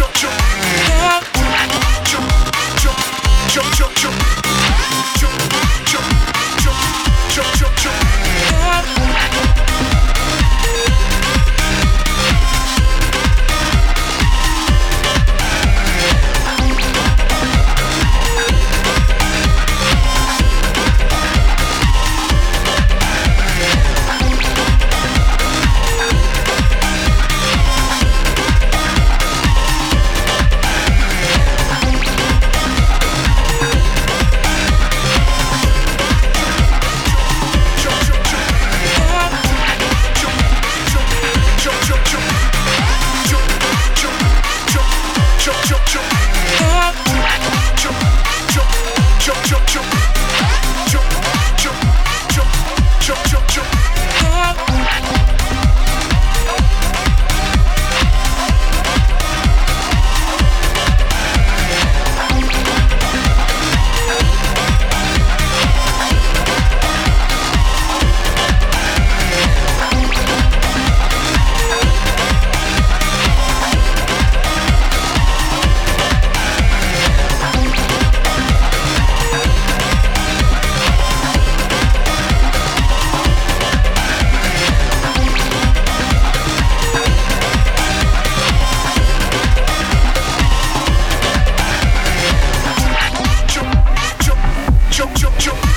쇼쇼 jump, jump, jump.